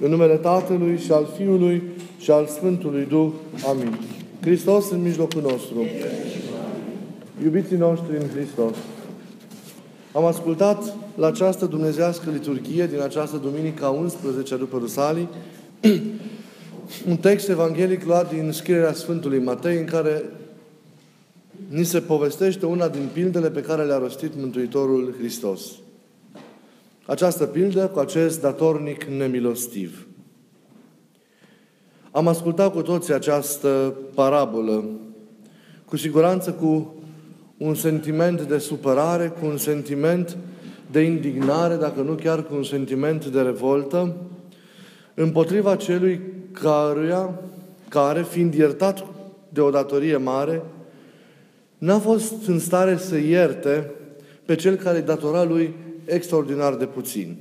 În numele Tatălui și al Fiului și al Sfântului Duh. Amin. Hristos în mijlocul nostru. Iubiții noștri în Hristos. Am ascultat la această dumnezească liturghie din această duminică 11 după Rusalii un text evanghelic luat din scrierea Sfântului Matei în care ni se povestește una din pildele pe care le-a rostit Mântuitorul Hristos. Această pildă cu acest datornic nemilostiv. Am ascultat cu toții această parabolă, cu siguranță cu un sentiment de supărare, cu un sentiment de indignare, dacă nu chiar cu un sentiment de revoltă, împotriva celui căruia, care, fiind iertat de o datorie mare, n-a fost în stare să ierte pe cel care îi datora lui extraordinar de puțin.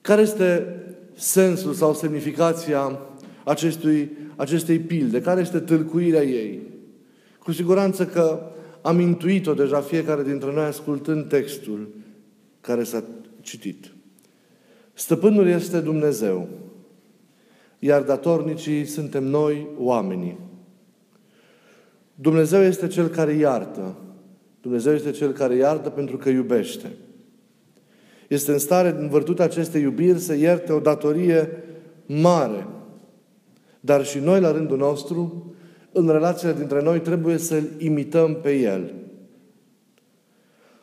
Care este sensul sau semnificația acestui, acestei pilde? Care este tâlcuirea ei? Cu siguranță că am intuit-o deja fiecare dintre noi ascultând textul care s-a citit. Stăpânul este Dumnezeu, iar datornicii suntem noi, oamenii. Dumnezeu este Cel care iartă. Dumnezeu este Cel care iartă pentru că iubește. Este în stare, în vârtutea acestei iubiri, să ierte o datorie mare. Dar și noi, la rândul nostru, în relațiile dintre noi, trebuie să-L imităm pe El.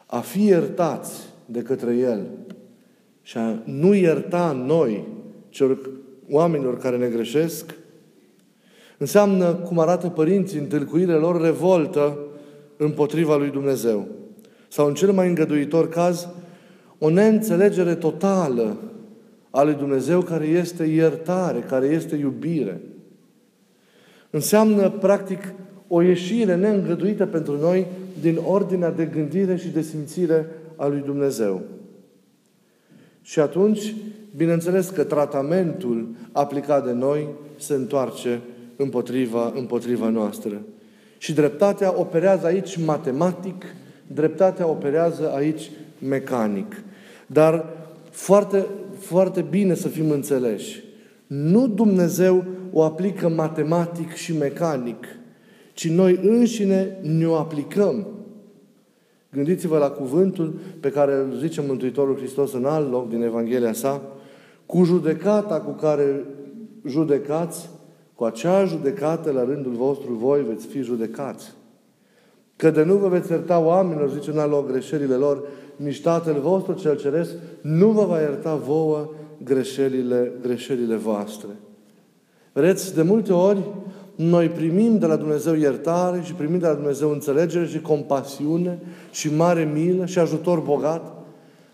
A fi iertați de către El și a nu ierta noi celor oamenilor care ne greșesc, înseamnă, cum arată părinții în tâlcuirile lor, revoltă împotriva lui Dumnezeu. Sau în cel mai îngăduitor caz, o neînțelegere totală a lui Dumnezeu care este iertare, care este iubire. Înseamnă, practic, o ieșire neîngăduită pentru noi din ordinea de gândire și de simțire a lui Dumnezeu. Și atunci, bineînțeles că tratamentul aplicat de noi se întoarce împotriva, împotriva noastră. Și dreptatea operează aici matematic, dreptatea operează aici mecanic. Dar foarte, foarte bine să fim înțeleși. Nu Dumnezeu o aplică matematic și mecanic, ci noi înșine ne o aplicăm. Gândiți-vă la cuvântul pe care îl zice Mântuitorul Hristos în alt loc din Evanghelia sa, cu judecata cu care judecați, cu acea judecată la rândul vostru voi veți fi judecați. Că de nu vă veți ierta oamenilor, zice în alt loc, greșelile lor, nici Tatăl vostru cel Ceresc nu vă va ierta vouă greșelile, greșelile voastre. Vedeți, de multe ori noi primim de la Dumnezeu iertare și primim de la Dumnezeu înțelegere și compasiune și mare milă și ajutor bogat,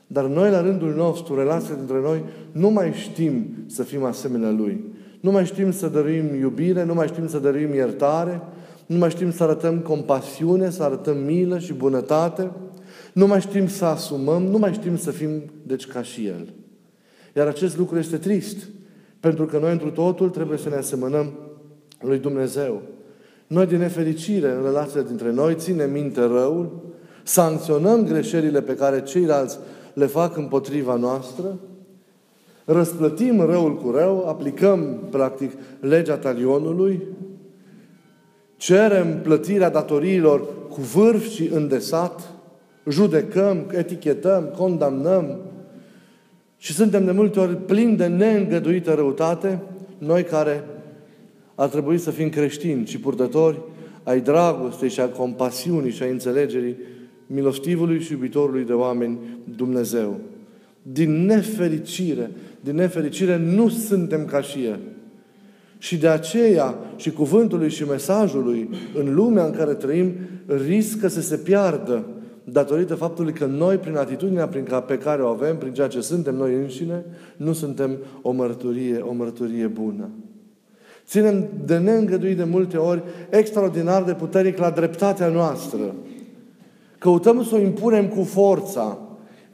dar noi, la rândul nostru, relația dintre noi, nu mai știm să fim asemenea Lui. Nu mai știm să dăruim iubire, nu mai știm să dăruim iertare, nu mai știm să arătăm compasiune, să arătăm milă și bunătate, nu mai știm să asumăm, nu mai știm să fim, deci, ca și El. Iar acest lucru este trist, pentru că noi, întru totul, trebuie să ne asemănăm lui Dumnezeu. Noi, din nefericire, în relațiile dintre noi, ținem minte răul, sancționăm greșelile pe care ceilalți le fac împotriva noastră, răsplătim răul cu rău, aplicăm, practic, legea talionului, cerem plătirea datoriilor cu vârf și îndesat, judecăm, etichetăm, condamnăm și suntem de multe ori plini de neîngăduită răutate, noi care ar trebui să fim creștini și purtători ai dragostei și a compasiunii și a înțelegerii milostivului și iubitorului de oameni Dumnezeu. Din nefericire, din nefericire nu suntem ca și El. Și de aceea și cuvântului și mesajului în lumea în care trăim riscă să se piardă datorită faptului că noi, prin atitudinea prin ca, pe care o avem, prin ceea ce suntem noi înșine, nu suntem o mărturie, o mărturie bună. Ținem de neîngăduit de multe ori extraordinar de puternic la dreptatea noastră. Căutăm să o impunem cu forța,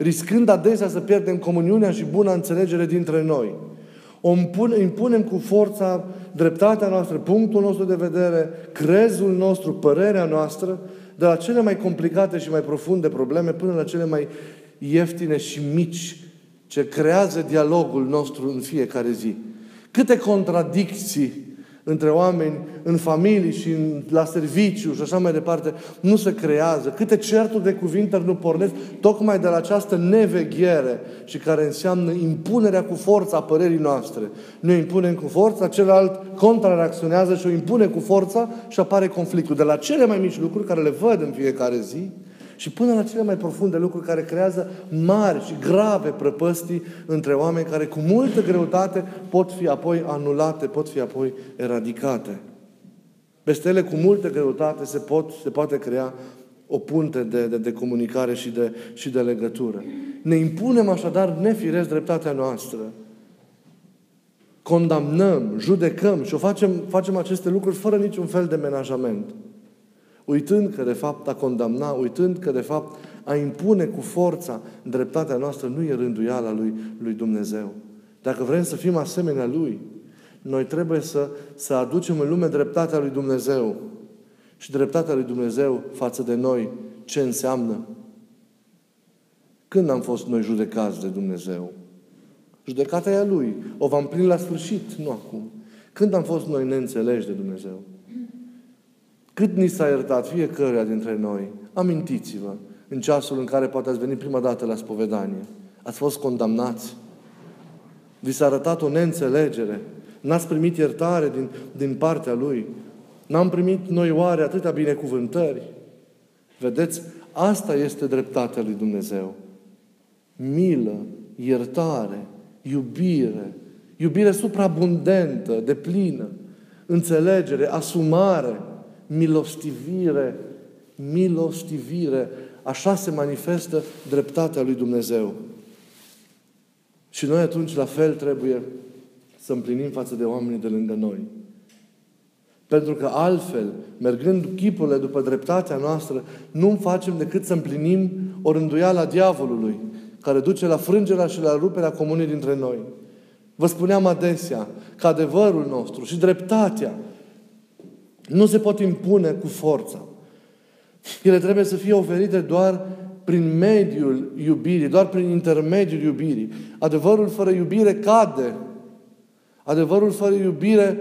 riscând adesea să pierdem comuniunea și buna înțelegere dintre noi. O impunem cu forța dreptatea noastră, punctul nostru de vedere, crezul nostru, părerea noastră, de la cele mai complicate și mai profunde probleme până la cele mai ieftine și mici ce creează dialogul nostru în fiecare zi. Câte contradicții între oameni, în familii și în, la serviciu și așa mai departe, nu se creează. Câte certuri de cuvinte nu pornesc tocmai de la această neveghere și care înseamnă impunerea cu forța a părerii noastre. Noi impunem cu forța, celălalt contrareacționează și o impune cu forța și apare conflictul. De la cele mai mici lucruri care le văd în fiecare zi, și până la cele mai profunde lucruri care creează mari și grave prăpăstii între oameni care cu multă greutate pot fi apoi anulate, pot fi apoi eradicate. Peste ele cu multă greutate se, pot, se poate crea o punte de, de, de comunicare și de, și de legătură. Ne impunem așadar nefiresc dreptatea noastră. Condamnăm, judecăm și o facem, facem aceste lucruri fără niciun fel de menajament uitând că de fapt a condamna, uitând că de fapt a impune cu forța dreptatea noastră nu e rânduiala lui, lui Dumnezeu. Dacă vrem să fim asemenea Lui, noi trebuie să, să aducem în lume dreptatea lui Dumnezeu. Și dreptatea lui Dumnezeu față de noi, ce înseamnă? Când am fost noi judecați de Dumnezeu? Judecata e a Lui. O vom plini la sfârșit, nu acum. Când am fost noi neînțeleși de Dumnezeu? Cât ni s-a iertat fiecăruia dintre noi, amintiți-vă, în ceasul în care poate ați venit prima dată la spovedanie. Ați fost condamnați. Vi s-a arătat o neînțelegere. N-ați primit iertare din, din partea Lui. N-am primit noi oare atâtea binecuvântări. Vedeți, asta este dreptatea lui Dumnezeu. Milă, iertare, iubire, iubire supraabundentă, de plină, înțelegere, asumare, milostivire, milostivire. Așa se manifestă dreptatea lui Dumnezeu. Și noi atunci la fel trebuie să împlinim față de oamenii de lângă noi. Pentru că altfel, mergând chipurile după dreptatea noastră, nu facem decât să împlinim o rânduială a diavolului, care duce la frângerea și la ruperea comunii dintre noi. Vă spuneam adesea că adevărul nostru și dreptatea nu se pot impune cu forța. Ele trebuie să fie oferite doar prin mediul iubirii, doar prin intermediul iubirii. Adevărul fără iubire cade. Adevărul fără iubire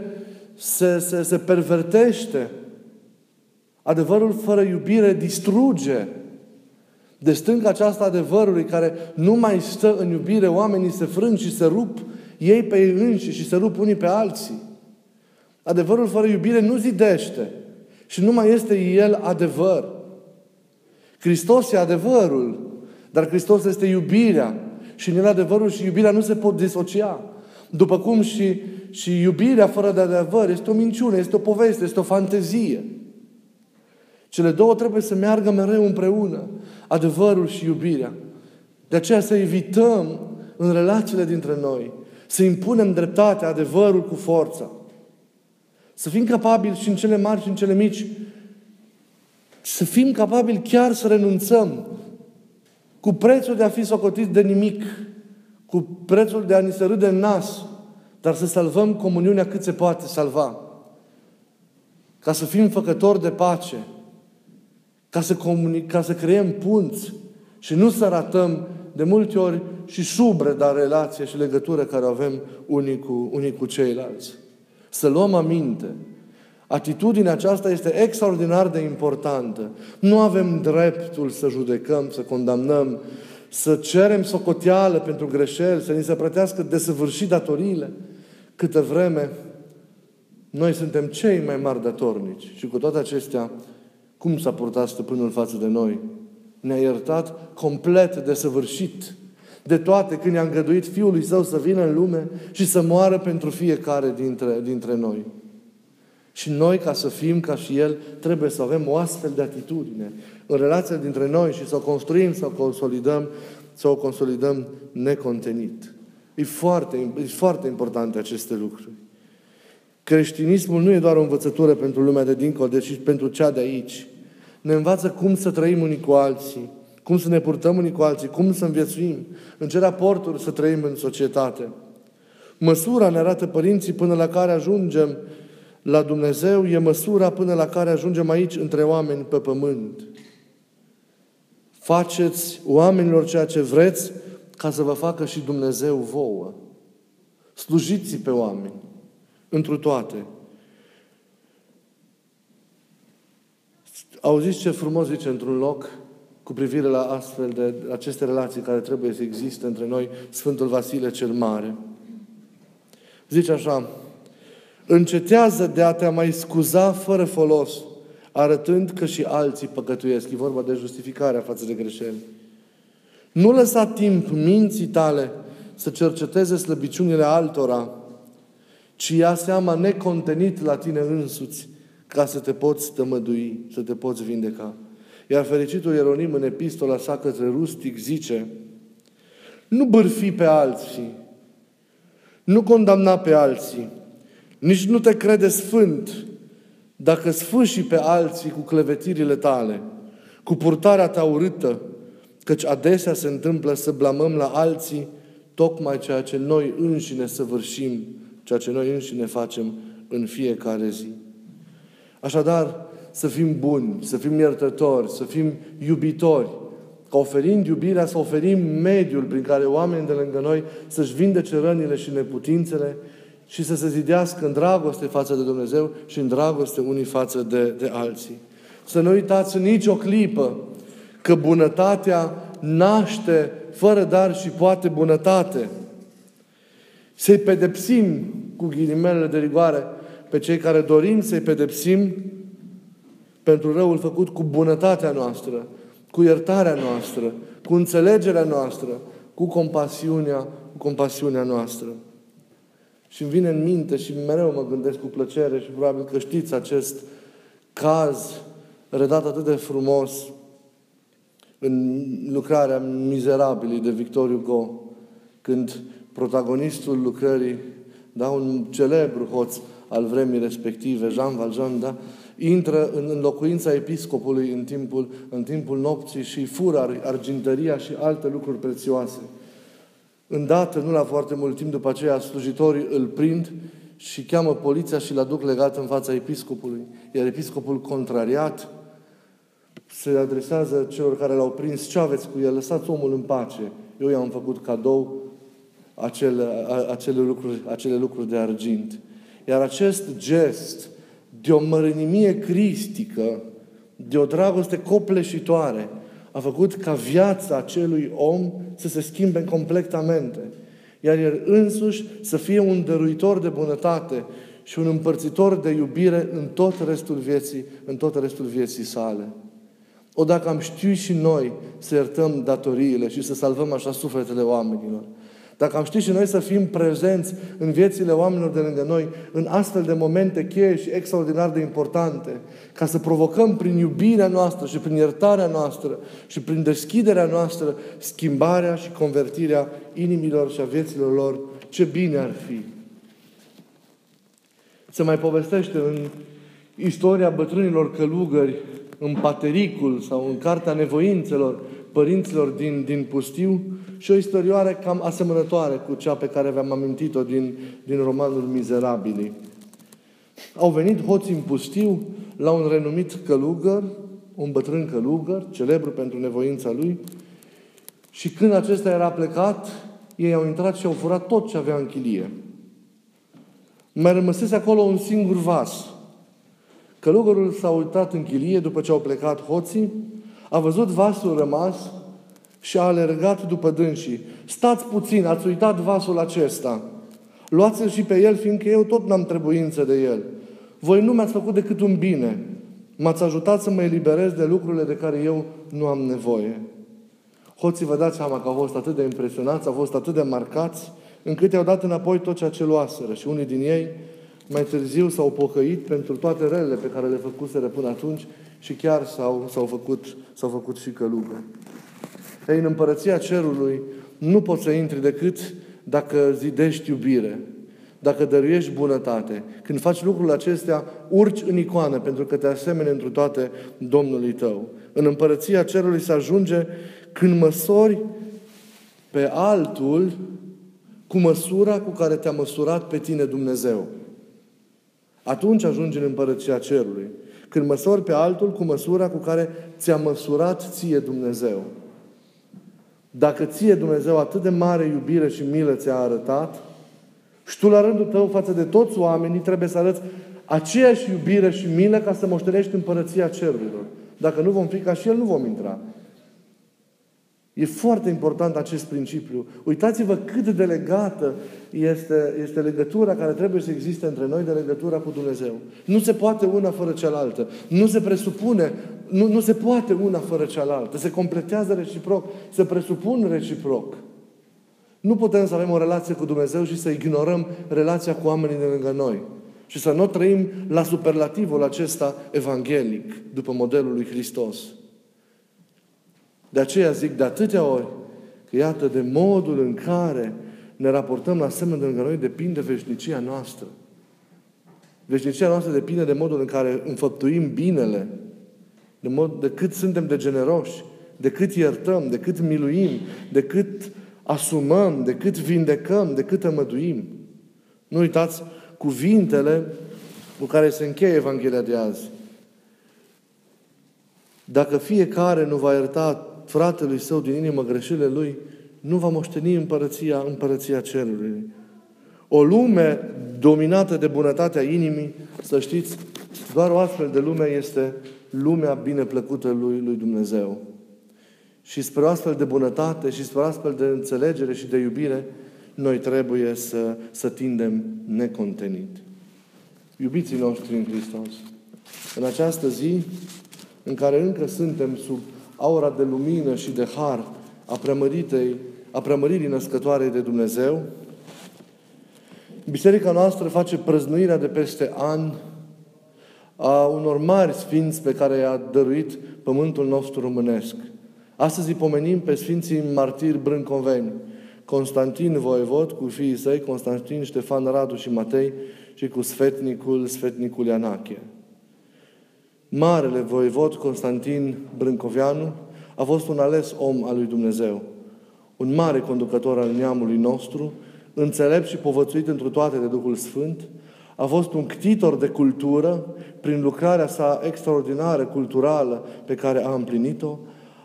se, se, se pervertește. Adevărul fără iubire distruge. De stânga aceasta adevărului care nu mai stă în iubire, oamenii se frâng și se rup ei pe ei înși și se rup unii pe alții. Adevărul fără iubire nu zidește. Și nu mai este el adevăr. Hristos e adevărul, dar Hristos este iubirea. Și în el adevărul și iubirea nu se pot disocia. După cum și, și iubirea fără de adevăr este o minciună, este o poveste, este o fantezie. Cele două trebuie să meargă mereu împreună. Adevărul și iubirea. De aceea să evităm în relațiile dintre noi, să impunem dreptatea, adevărul cu forța. Să fim capabili și în cele mari și în cele mici, să fim capabili chiar să renunțăm cu prețul de a fi socotit de nimic, cu prețul de a ni se râde în nas, dar să salvăm comuniunea cât se poate salva. Ca să fim făcători de pace, ca să, comunic, ca să creăm punți și nu să ratăm de multe ori și șubre, dar relație și legătură care o avem unii cu, unii cu ceilalți. Să luăm aminte. Atitudinea aceasta este extraordinar de importantă. Nu avem dreptul să judecăm, să condamnăm, să cerem socoteală pentru greșeli, să ni se plătească desăvârșit datoriile, câtă vreme noi suntem cei mai mari datornici. Și cu toate acestea, cum s-a purtat stăpânul față de noi? Ne-a iertat complet desăvârșit de toate când i-a îngăduit Fiului Său să vină în lume și să moară pentru fiecare dintre, dintre noi. Și noi, ca să fim ca și El, trebuie să avem o astfel de atitudine în relația dintre noi și să o construim, să o consolidăm, să o consolidăm necontenit. E foarte, e foarte important aceste lucruri. Creștinismul nu e doar o învățătură pentru lumea de dincolo, deci pentru cea de aici. Ne învață cum să trăim unii cu alții, cum să ne purtăm unii cu alții, cum să înviețuim, în ce raporturi să trăim în societate. Măsura ne arată părinții până la care ajungem la Dumnezeu, e măsura până la care ajungem aici între oameni pe pământ. Faceți oamenilor ceea ce vreți ca să vă facă și Dumnezeu vouă. Slujiți pe oameni, întru toate. Auziți ce frumos zice într-un loc cu privire la astfel de aceste relații care trebuie să existe între noi Sfântul Vasile cel Mare. Zice așa, încetează de a te mai scuza fără folos, arătând că și alții păcătuiesc. E vorba de justificarea față de greșeli. Nu lăsa timp minții tale să cerceteze slăbiciunile altora, ci ia seama necontenit la tine însuți ca să te poți tămădui, să te poți vindeca. Iar fericitul Ieronim în epistola sa către Rustic zice Nu bârfi pe alții, nu condamna pe alții, nici nu te crede sfânt dacă sfâșii pe alții cu clevetirile tale, cu purtarea ta urâtă, căci adesea se întâmplă să blamăm la alții tocmai ceea ce noi înșine săvârșim, ceea ce noi înșine facem în fiecare zi. Așadar, să fim buni, să fim iertători, să fim iubitori, ca oferind iubirea să oferim mediul prin care oamenii de lângă noi să-și vindece rănile și neputințele și să se zidească în dragoste față de Dumnezeu și în dragoste unii față de, de alții. Să nu uitați în nicio clipă că bunătatea naște fără dar și poate bunătate. Să-i pedepsim cu ghilimele de rigoare pe cei care dorim să-i pedepsim pentru răul făcut cu bunătatea noastră, cu iertarea noastră, cu înțelegerea noastră, cu compasiunea, cu compasiunea noastră. Și îmi vine în minte și mereu mă gândesc cu plăcere și probabil că știți acest caz redat atât de frumos în lucrarea Mizerabilii de Victor Hugo, când protagonistul lucrării, da, un celebru hoț al vremii respective, Jean Valjean, da, intră în, locuința episcopului în timpul, în timpul nopții și fură argintăria și alte lucruri prețioase. Îndată, nu la foarte mult timp după aceea, slujitorii îl prind și cheamă poliția și l aduc legat în fața episcopului. Iar episcopul contrariat se adresează celor care l-au prins, ce aveți cu el? Lăsați omul în pace. Eu i-am făcut cadou acele, acele, lucruri, acele lucruri de argint. Iar acest gest de o mărânimie cristică, de o dragoste copleșitoare, a făcut ca viața acelui om să se schimbe completamente. Iar el însuși să fie un dăruitor de bunătate și un împărțitor de iubire în tot restul vieții, în tot restul vieții sale. O dacă am știut și noi să iertăm datoriile și să salvăm așa sufletele oamenilor, dacă am ști și noi să fim prezenți în viețile oamenilor de lângă noi, în astfel de momente cheie și extraordinar de importante, ca să provocăm prin iubirea noastră și prin iertarea noastră și prin deschiderea noastră schimbarea și convertirea inimilor și a vieților lor, ce bine ar fi. Se mai povestește în istoria bătrânilor călugări, în Patericul sau în Cartea Nevoințelor, părinților din, din pustiu și o istorioare cam asemănătoare cu cea pe care v-am amintit-o din, din romanul Mizerabili. Au venit hoții în pustiu la un renumit călugăr, un bătrân călugăr, celebru pentru nevoința lui, și când acesta era plecat, ei au intrat și au furat tot ce avea în chilie. Mai rămăsese acolo un singur vas. Călugărul s-a uitat în chilie după ce au plecat hoții a văzut vasul rămas și a alergat după dânsii. Stați puțin, ați uitat vasul acesta. Luați-l și pe el, fiindcă eu tot n-am trebuință de el. Voi nu mi-ați făcut decât un bine. M-ați ajutat să mă eliberez de lucrurile de care eu nu am nevoie. Hoții vă dați seama că au fost atât de impresionați, au fost atât de marcați, încât i-au dat înapoi tot ceea ce luaseră. Și unii din ei mai târziu s-au pocăit pentru toate relele pe care le făcuseră până atunci și chiar s-au, s-au, făcut, s-au făcut și călugă. Ei, în împărăția cerului nu poți să intri decât dacă zidești iubire, dacă dăruiești bunătate. Când faci lucrurile acestea, urci în icoană, pentru că te asemene într toate Domnului tău. În împărăția cerului se ajunge când măsori pe altul cu măsura cu care te-a măsurat pe tine Dumnezeu. Atunci ajungi în împărăția cerului. Când măsori pe altul cu măsura cu care ți-a măsurat ție Dumnezeu. Dacă ție Dumnezeu atât de mare iubire și milă ți-a arătat, și tu la rândul tău față de toți oamenii trebuie să arăți aceeași iubire și milă ca să moștenești împărăția cerurilor. Dacă nu vom fi ca și El, nu vom intra. E foarte important acest principiu. Uitați-vă cât de legată este, este legătura care trebuie să existe între noi de legătura cu Dumnezeu. Nu se poate una fără cealaltă. Nu se presupune, nu, nu se poate una fără cealaltă. Se completează reciproc, se presupun reciproc. Nu putem să avem o relație cu Dumnezeu și să ignorăm relația cu oamenii de lângă noi. Și să nu trăim la superlativul acesta evanghelic, după modelul lui Hristos. De aceea zic de atâtea ori că iată de modul în care ne raportăm la semnul de lângă noi depinde veșnicia noastră. Veșnicia noastră depinde de modul în care înfăptuim binele, de, mod, de cât suntem de generoși, de cât iertăm, de cât miluim, de cât asumăm, de cât vindecăm, de cât îmăduim. Nu uitați cuvintele cu care se încheie Evanghelia de azi. Dacă fiecare nu va ierta fratelui său din inimă greșelile lui, nu va moșteni împărăția, împărăția cerului. O lume dominată de bunătatea inimii, să știți, doar o astfel de lume este lumea bineplăcută lui, lui Dumnezeu. Și spre o astfel de bunătate și spre o astfel de înțelegere și de iubire, noi trebuie să, să tindem necontenit. Iubiții noștri în Hristos, în această zi în care încă suntem sub aura de lumină și de har a preamăritei, a preamăririi născătoarei de Dumnezeu, Biserica noastră face prăznuirea de peste an a unor mari sfinți pe care i-a dăruit pământul nostru românesc. Astăzi îi pomenim pe Sfinții Martiri Brâncoveni, Constantin Voievod cu fiii săi, Constantin, Ștefan, Radu și Matei și cu sfetnicul, sfetnicul Ianache. Marele voievod Constantin Brâncoveanu a fost un ales om al lui Dumnezeu, un mare conducător al neamului nostru, înțelept și povățuit într toate de Duhul Sfânt, a fost un ctitor de cultură prin lucrarea sa extraordinară culturală pe care a împlinit-o,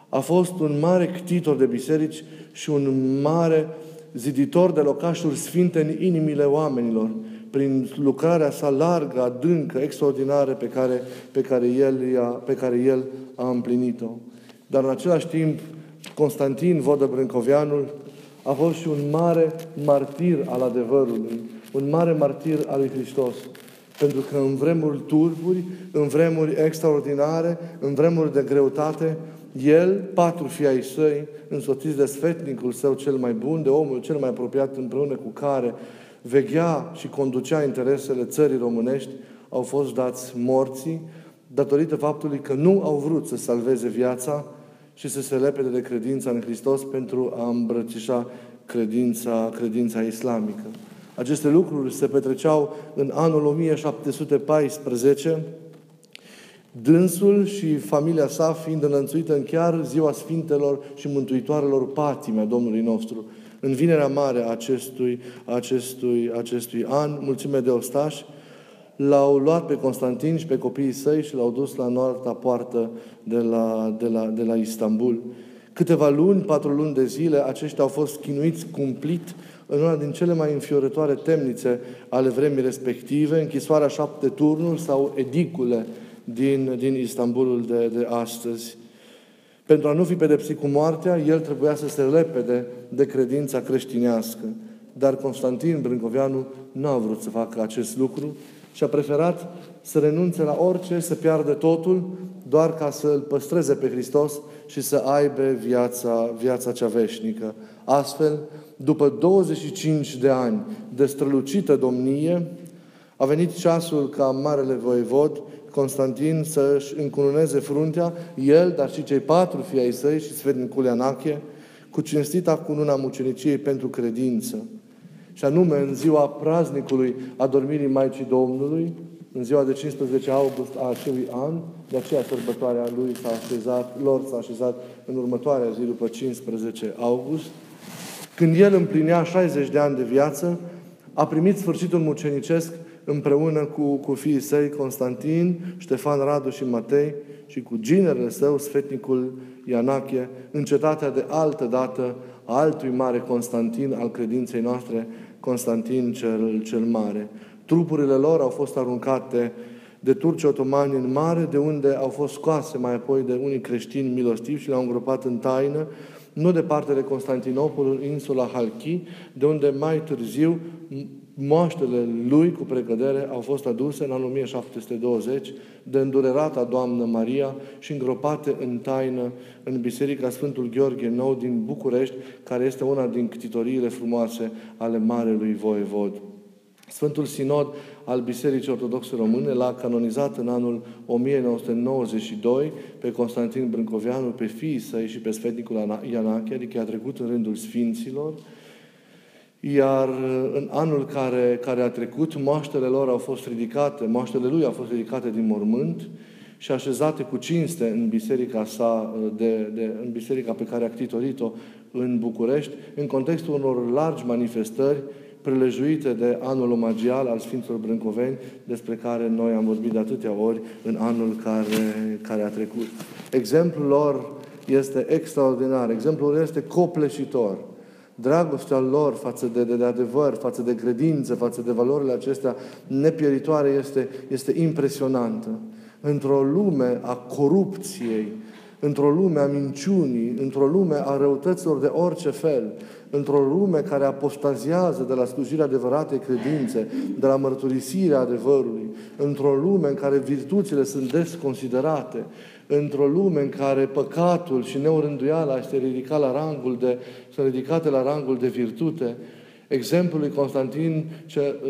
a fost un mare ctitor de biserici și un mare ziditor de locașuri sfinte în inimile oamenilor, prin lucrarea sa largă, adâncă, extraordinară pe care, pe care, el, pe care el a împlinit-o. Dar în același timp, Constantin Vodă Brâncovianul a fost și un mare martir al adevărului, un mare martir al lui Hristos. Pentru că în vremuri turburi, în vremuri extraordinare, în vremuri de greutate, el, patru fii ai săi, însoțiți de sfetnicul său cel mai bun, de omul cel mai apropiat împreună cu care veghea și conducea interesele țării românești, au fost dați morții datorită faptului că nu au vrut să salveze viața și să se lepede de credința în Hristos pentru a îmbrățișa credința, credința islamică. Aceste lucruri se petreceau în anul 1714, dânsul și familia sa fiind înălțuită în chiar ziua Sfintelor și Mântuitoarelor patime a Domnului nostru în vinerea mare a acestui, acestui, acestui an, mulțime de ostași l-au luat pe Constantin și pe copiii săi și l-au dus la înalta poartă de la, de, la, de la Istanbul. Câteva luni, patru luni de zile, aceștia au fost chinuiți cumplit în una din cele mai înfiorătoare temnițe ale vremii respective, închisoarea șapte turnuri sau edicule din, din Istanbulul de, de astăzi. Pentru a nu fi pedepsit cu moartea, el trebuia să se lepede de credința creștinească. Dar Constantin Brâncoveanu nu a vrut să facă acest lucru și a preferat să renunțe la orice, să piardă totul, doar ca să îl păstreze pe Hristos și să aibă viața, viața cea veșnică. Astfel, după 25 de ani de strălucită domnie, a venit ceasul ca Marele Voievod Constantin să-și încununeze fruntea, el, dar și cei patru fii ai săi și Sfetnicul Ianache, cu cinstita cununa muceniciei pentru credință. Și anume, în ziua praznicului adormirii Maicii Domnului, în ziua de 15 august a acelui an, de aceea sărbătoarea lui s-a așezat, lor s-a așezat în următoarea zi după 15 august, când el împlinea 60 de ani de viață, a primit sfârșitul mucenicesc împreună cu, cu fiii săi Constantin, Ștefan Radu și Matei și cu ginerele său, sfetnicul Ianache, în cetatea de altă dată a altui mare Constantin al credinței noastre, Constantin cel, cel Mare. Trupurile lor au fost aruncate de turci otomani în mare, de unde au fost scoase mai apoi de unii creștini milostivi și le-au îngropat în taină, nu departe de Constantinopol, în insula Halki, de unde mai târziu moaștele lui cu precădere au fost aduse în anul 1720 de îndurerata Doamnă Maria și îngropate în taină în Biserica Sfântul Gheorghe Nou din București, care este una din ctitoriile frumoase ale Marelui Voievod. Sfântul Sinod al Bisericii Ortodoxe Române l-a canonizat în anul 1992 pe Constantin Brâncoveanu, pe fiii săi și pe Sfetnicul Ianache, adică a trecut în rândul Sfinților, iar în anul care, care a trecut, moaștele lor au fost ridicate, moaștele lui au fost ridicate din mormânt și așezate cu cinste în biserica sa, de, de, în biserica pe care a ctitorit-o în București, în contextul unor largi manifestări prelejuite de anul omagial al Sfinților Brâncoveni, despre care noi am vorbit de atâtea ori în anul care, care a trecut. Exemplul lor este extraordinar, exemplul lor este copleșitor. Dragostea lor față de, de, de adevăr, față de credință, față de valorile acestea nepieritoare este, este impresionantă. Într-o lume a corupției, într-o lume a minciunii, într-o lume a răutăților de orice fel, într-o lume care apostaziază de la slujirea adevăratei credințe, de la mărturisirea adevărului, într-o lume în care virtuțile sunt desconsiderate, într-o lume în care păcatul și neurânduiala este ridicat la rangul de, sunt ridicate la rangul de virtute, exemplul lui Constantin,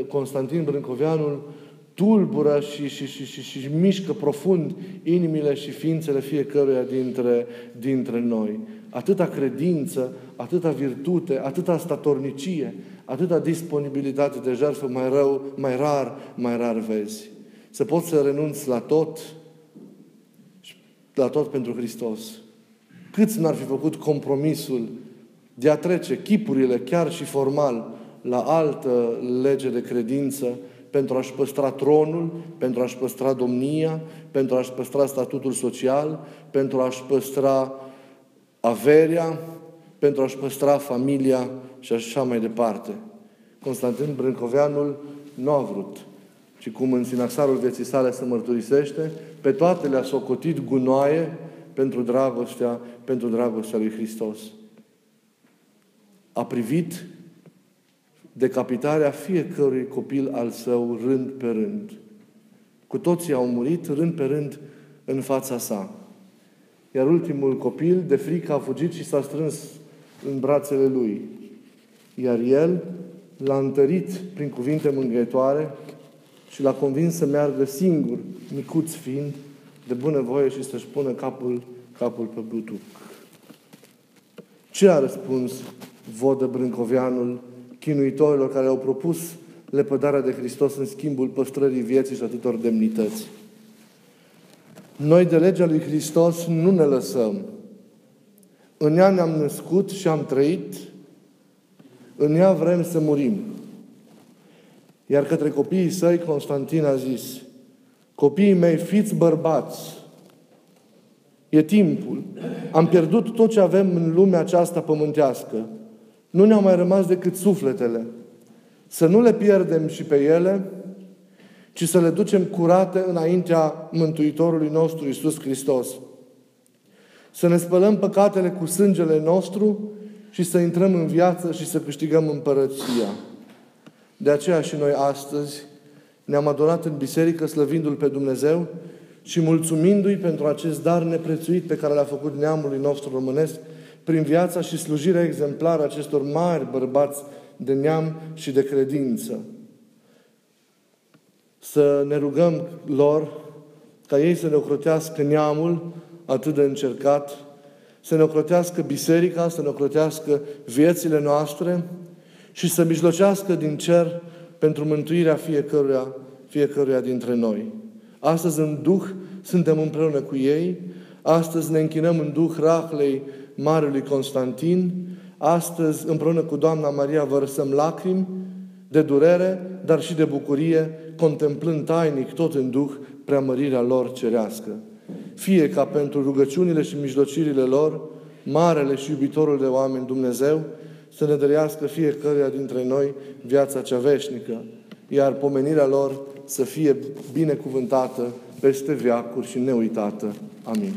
Constantin Brâncoveanul tulbură și, și, și, și, și mișcă profund inimile și ființele fiecăruia dintre, dintre noi. Atâta credință, atâta virtute, atâta statornicie, atâta disponibilitate de jertfă, mai rău, mai rar, mai rar vezi. Să poți să renunți la tot, la tot pentru Hristos. Câți n-ar fi făcut compromisul de a trece chipurile, chiar și formal, la altă lege de credință, pentru a-și păstra tronul, pentru a-și păstra domnia, pentru a-și păstra statutul social, pentru a-și păstra averea, pentru a-și păstra familia și așa mai departe. Constantin Brâncoveanul nu a vrut, ci cum în sinaxarul vieții sale se mărturisește, pe toate le-a socotit gunoaie pentru dragostea, pentru dragostea lui Hristos. A privit decapitarea fiecărui copil al său rând pe rând. Cu toții au murit rând pe rând în fața sa. Iar ultimul copil, de frică, a fugit și s-a strâns în brațele lui. Iar el l-a întărit prin cuvinte mângâietoare și l-a convins să meargă singur, micuț fiind, de bună voie și să-și pună capul, capul pe butuc. Ce a răspuns Vodă Brâncoveanul chinuitorilor care au propus lepădarea de Hristos în schimbul păstrării vieții și atâtor demnități? Noi de legea lui Hristos nu ne lăsăm. În ea ne-am născut și am trăit, în ea vrem să murim. Iar către copiii săi, Constantin a zis, copiii mei, fiți bărbați, e timpul. Am pierdut tot ce avem în lumea aceasta pământească. Nu ne-au mai rămas decât sufletele. Să nu le pierdem și pe ele, ci să le ducem curate înaintea Mântuitorului nostru Isus Hristos. Să ne spălăm păcatele cu sângele nostru și să intrăm în viață și să câștigăm împărăția. De aceea și noi astăzi ne-am adunat în biserică slăvindu-L pe Dumnezeu și mulțumindu-i pentru acest dar neprețuit pe care l-a făcut neamului nostru românesc prin viața și slujirea exemplară acestor mari bărbați de neam și de credință. Să ne rugăm lor ca ei să ne ocrotească neamul atât de încercat, să ne ocrotească biserica, să ne ocrotească viețile noastre și să mijlocească din cer pentru mântuirea fiecăruia, fiecăruia dintre noi. Astăzi în Duh suntem împreună cu ei, astăzi ne închinăm în Duh rahlei Marelui Constantin, astăzi împreună cu Doamna Maria vărsăm lacrimi de durere, dar și de bucurie contemplând tainic, tot în Duh, preamărirea lor cerească. Fie ca pentru rugăciunile și mijlocirile lor, Marele și iubitorul de oameni Dumnezeu, să ne dărească fiecăruia dintre noi viața cea veșnică, iar pomenirea lor să fie binecuvântată peste veacuri și neuitată. Amin.